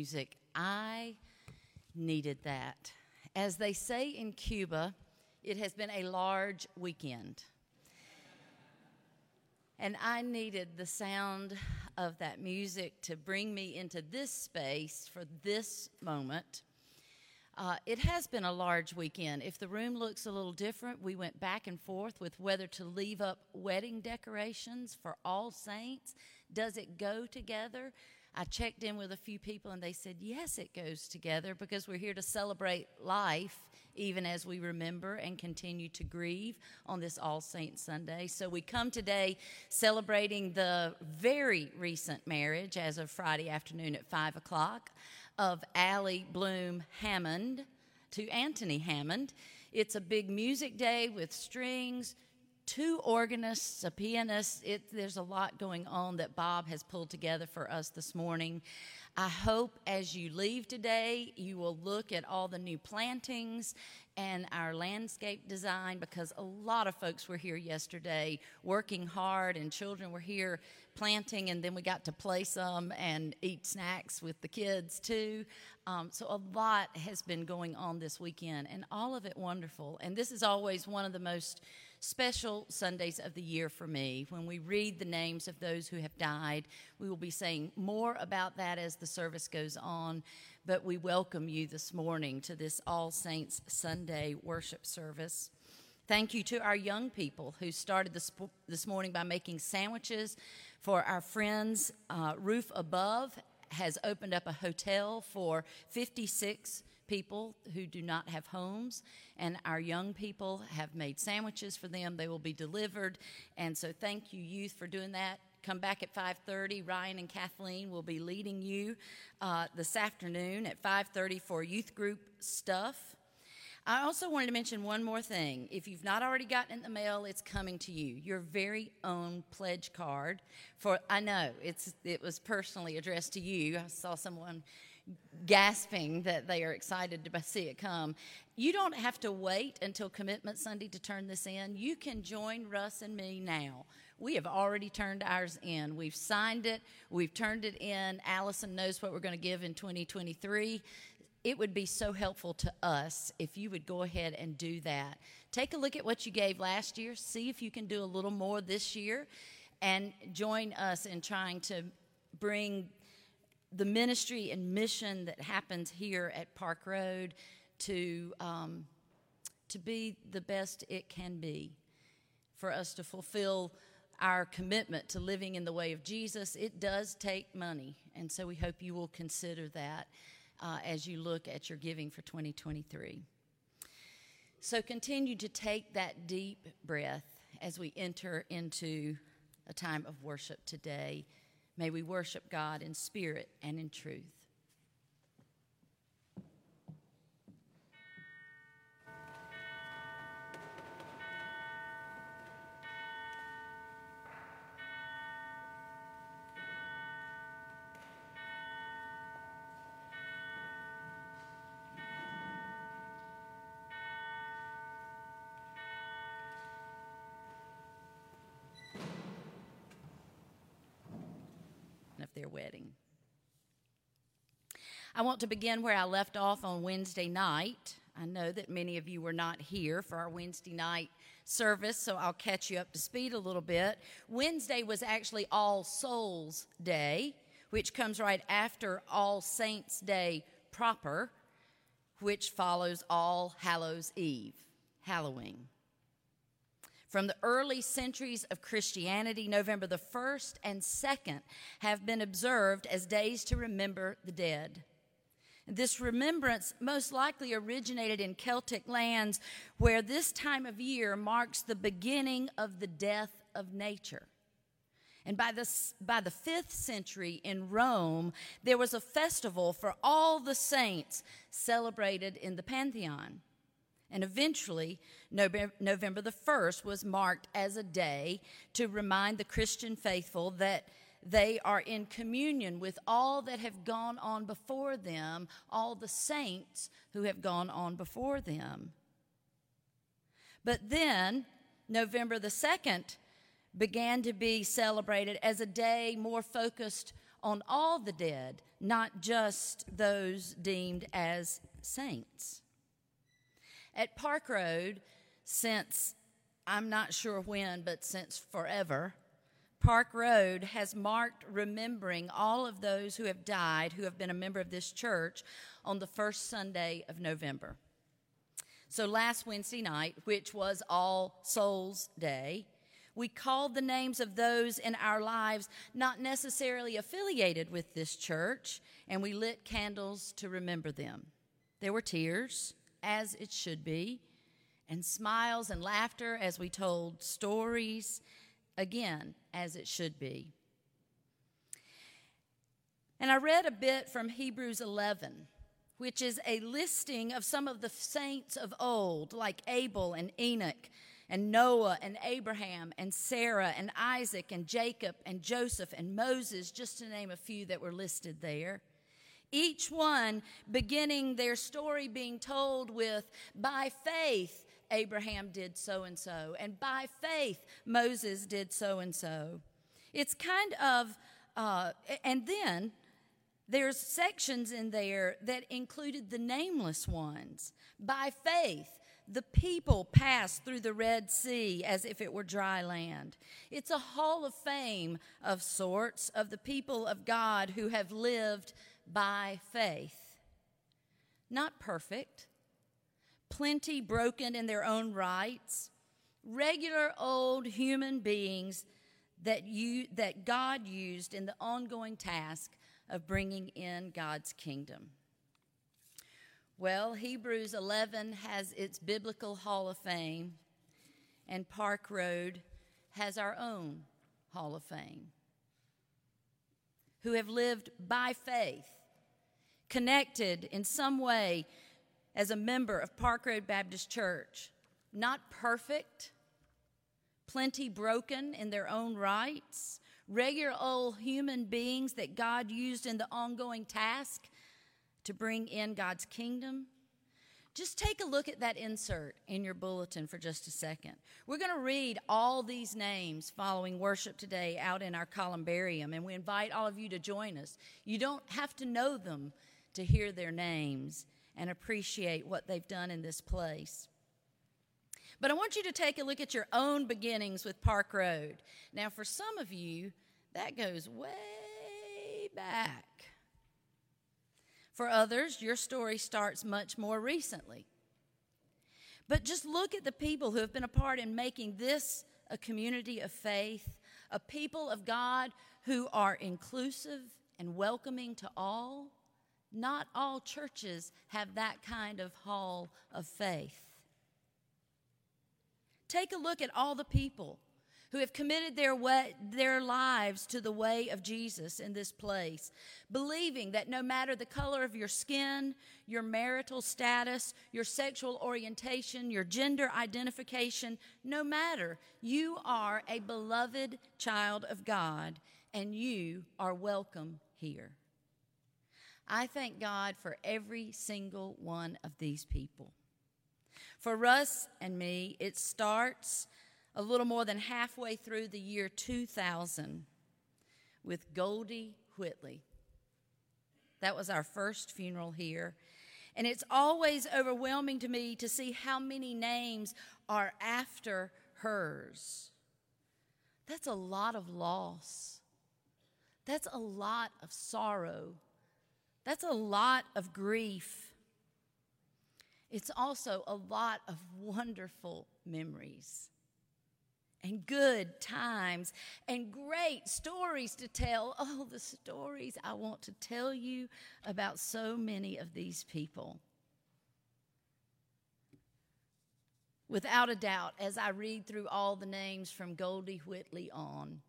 music. I needed that. As they say in Cuba, it has been a large weekend. And I needed the sound of that music to bring me into this space for this moment. Uh, it has been a large weekend. If the room looks a little different, we went back and forth with whether to leave up wedding decorations for All Saints. Does it go together? I checked in with a few people and they said, yes, it goes together because we're here to celebrate life even as we remember and continue to grieve on this All Saints Sunday. So we come today celebrating the very recent marriage as of Friday afternoon at 5 o'clock of Allie Bloom Hammond to Anthony Hammond. It's a big music day with strings, two organists, a pianist. It, there's a lot going on that Bob has pulled together for us this morning. I hope as you leave today, you will look at all the new plantings and our landscape design because a lot of folks were here yesterday working hard, and children were here planting, and then we got to play some and eat snacks with the kids too. Um, so, a lot has been going on this weekend, and all of it wonderful. And this is always one of the most special Sundays of the year for me. When we read the names of those who have died, we will be saying more about that as the service goes on. But we welcome you this morning to this All Saints Sunday worship service. Thank you to our young people who started this, this morning by making sandwiches for our friends. Uh, Roof Above has opened up a hotel for 56 people who do not have homes, and our young people have made sandwiches for them. They will be delivered, and so thank you, youth, for doing that. Come back at 5:30. Ryan and Kathleen will be leading you uh, this afternoon at 5:30 for youth group stuff. I also wanted to mention one more thing. If you've not already gotten in the mail, it's coming to you. Your very own pledge card for I know it's it was personally addressed to you. I saw someone gasping that they are excited to see it come. You don't have to wait until Commitment Sunday to turn this in. You can join Russ and me now. We have already turned ours in. We've signed it, we've turned it in. Allison knows what we're going to give in 2023. It would be so helpful to us if you would go ahead and do that. Take a look at what you gave last year, see if you can do a little more this year, and join us in trying to bring the ministry and mission that happens here at Park Road to, um, to be the best it can be, for us to fulfill our commitment to living in the way of Jesus. It does take money, and so we hope you will consider that uh, as you look at your giving for 2023. So continue to take that deep breath as we enter into a time of worship today. May we worship God in spirit and in truth. Their wedding. I want to begin where I left off on Wednesday night. I know that many of you were not here for our Wednesday night service, so I'll catch you up to speed a little bit. Wednesday was actually All Souls Day, which comes right after All Saints Day proper, which follows All Hallows Eve, Halloween. From the early centuries of Christianity, November the 1st and 2nd have been observed as days to remember the dead. This remembrance most likely originated in Celtic lands where this time of year marks the beginning of the death of nature. And by the, by the fifth century in Rome, there was a festival for all the saints celebrated in the Pantheon. And eventually, November the 1st was marked as a day to remind the Christian faithful that they are in communion with all that have gone on before them, all the saints who have gone on before them. But then, November the 2nd began to be celebrated as a day more focused on all the dead, not just those deemed as saints. At Park Road, since I'm not sure when, but since forever, Park Road has marked remembering all of those who have died who have been a member of this church on the first Sunday of November. So last Wednesday night, which was All Souls Day, we called the names of those in our lives not necessarily affiliated with this church, and we lit candles to remember them. There were tears, as it should be, and smiles and laughter as we told stories, again, as it should be. And I read a bit from Hebrews 11, which is a listing of some of the saints of old, like Abel and Enoch and Noah and Abraham and Sarah and Isaac and Jacob and Joseph and Moses, just to name a few that were listed there. Each one beginning their story being told with, by faith, Abraham did so and so, and by faith, Moses did so and so. It's kind of, uh, and then there's sections in there that included the nameless ones. By faith, the people passed through the Red Sea as if it were dry land. It's a hall of fame of sorts of the people of God who have lived by faith. Not perfect, plenty broken in their own rights, regular old human beings that, you, that God used in the ongoing task of bringing in God's kingdom. Well, Hebrews 11 has its biblical hall of fame, and Park Road has our own hall of fame. Who have lived by faith, connected in some way as a member of Park Road Baptist Church. Not perfect, plenty broken in their own rights, regular old human beings that God used in the ongoing task to bring in God's kingdom. Just take a look at that insert in your bulletin for just a second. We're going to read all these names following worship today out in our columbarium, and we invite all of you to join us. You don't have to know them to hear their names and appreciate what they've done in this place. But I want you to take a look at your own beginnings with Park Road. Now, for some of you, that goes way back. For others, your story starts much more recently. But just look at the people who have been a part in making this a community of faith, a people of God who are inclusive and welcoming to all. Not all churches have that kind of hall of faith. Take a look at all the people who have committed their, way, their lives to the way of Jesus in this place, believing that no matter the color of your skin, your marital status, your sexual orientation, your gender identification, no matter, you are a beloved child of God and you are welcome here. I thank God for every single one of these people. For Russ and me, it starts a little more than halfway through the year 2000 with Goldie Whitley. That was our first funeral here. And it's always overwhelming to me to see how many names are after hers. That's a lot of loss. That's a lot of sorrow. That's a lot of grief. It's also a lot of wonderful memories and good times and great stories to tell. Oh, the stories I want to tell you about so many of these people. Without a doubt, as I read through all the names from Goldie Whitley on,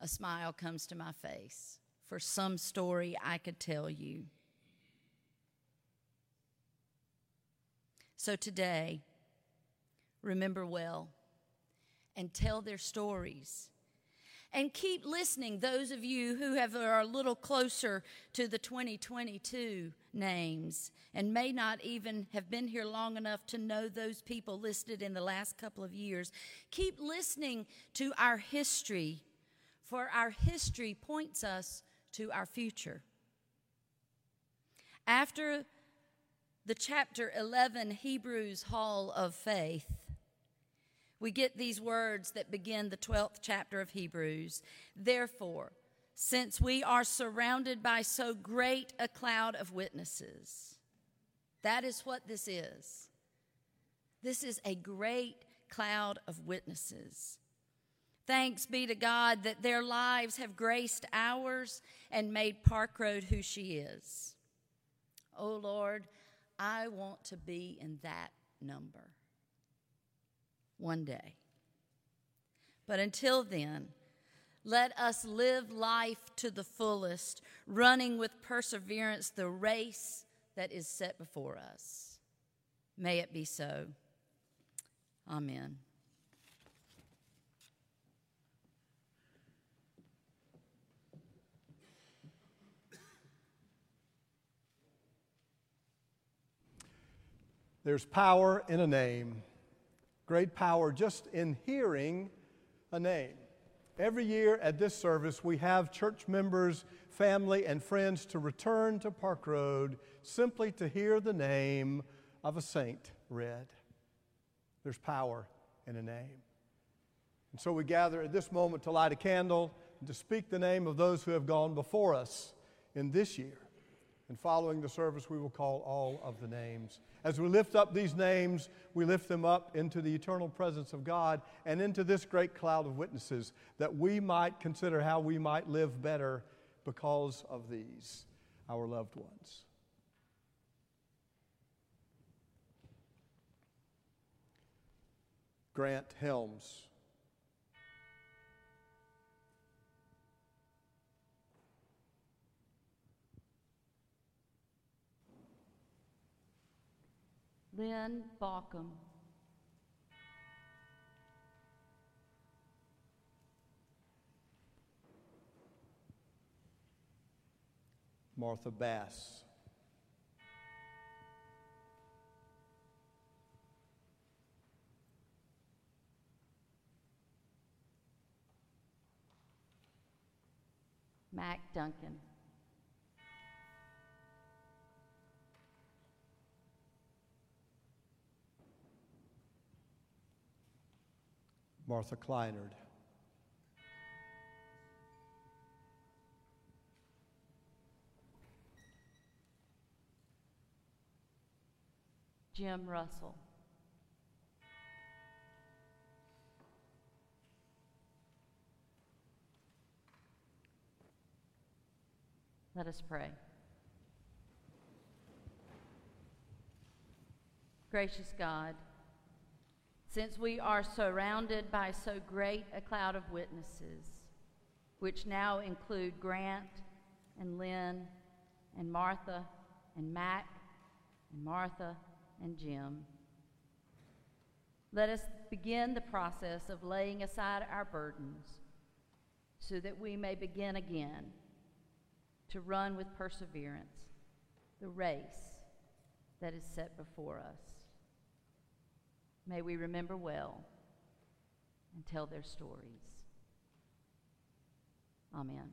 a smile comes to my face for some story I could tell you. So today, remember well and tell their stories. And keep listening, those of you who have, are a little closer to the 2022 names and may not even have been here long enough to know those people listed in the last couple of years. Keep listening to our history, for our history points us to our future. After the chapter 11 Hebrews Hall of Faith, we get these words that begin the 12th chapter of Hebrews. Therefore, since we are surrounded by so great a cloud of witnesses, that is what this is. This is a great cloud of witnesses. Thanks be to God that their lives have graced ours and made Park Road who she is. Oh Lord, I want to be in that number one day. But until then, let us live life to the fullest, running with perseverance the race that is set before us. May it be so. Amen. There's power in a name, great power just in hearing a name. Every year at this service, we have church members, family, and friends to return to Park Road simply to hear the name of a saint read. There's power in a name. And so we gather at this moment to light a candle and to speak the name of those who have gone before us in this year. And following the service, we will call all of the names. As we lift up these names, we lift them up into the eternal presence of God and into this great cloud of witnesses that we might consider how we might live better because of these, our loved ones. Grant Helms. Lynn Baucom. Martha Bass. Mac Duncan. Martha Kleinard. Jim Russell. Let us pray. Gracious God, since we are surrounded by so great a cloud of witnesses, which now include Grant and Lynn and Martha and Mac and Martha and Jim, let us begin the process of laying aside our burdens so that we may begin again to run with perseverance the race that is set before us. May we remember well and tell their stories. Amen.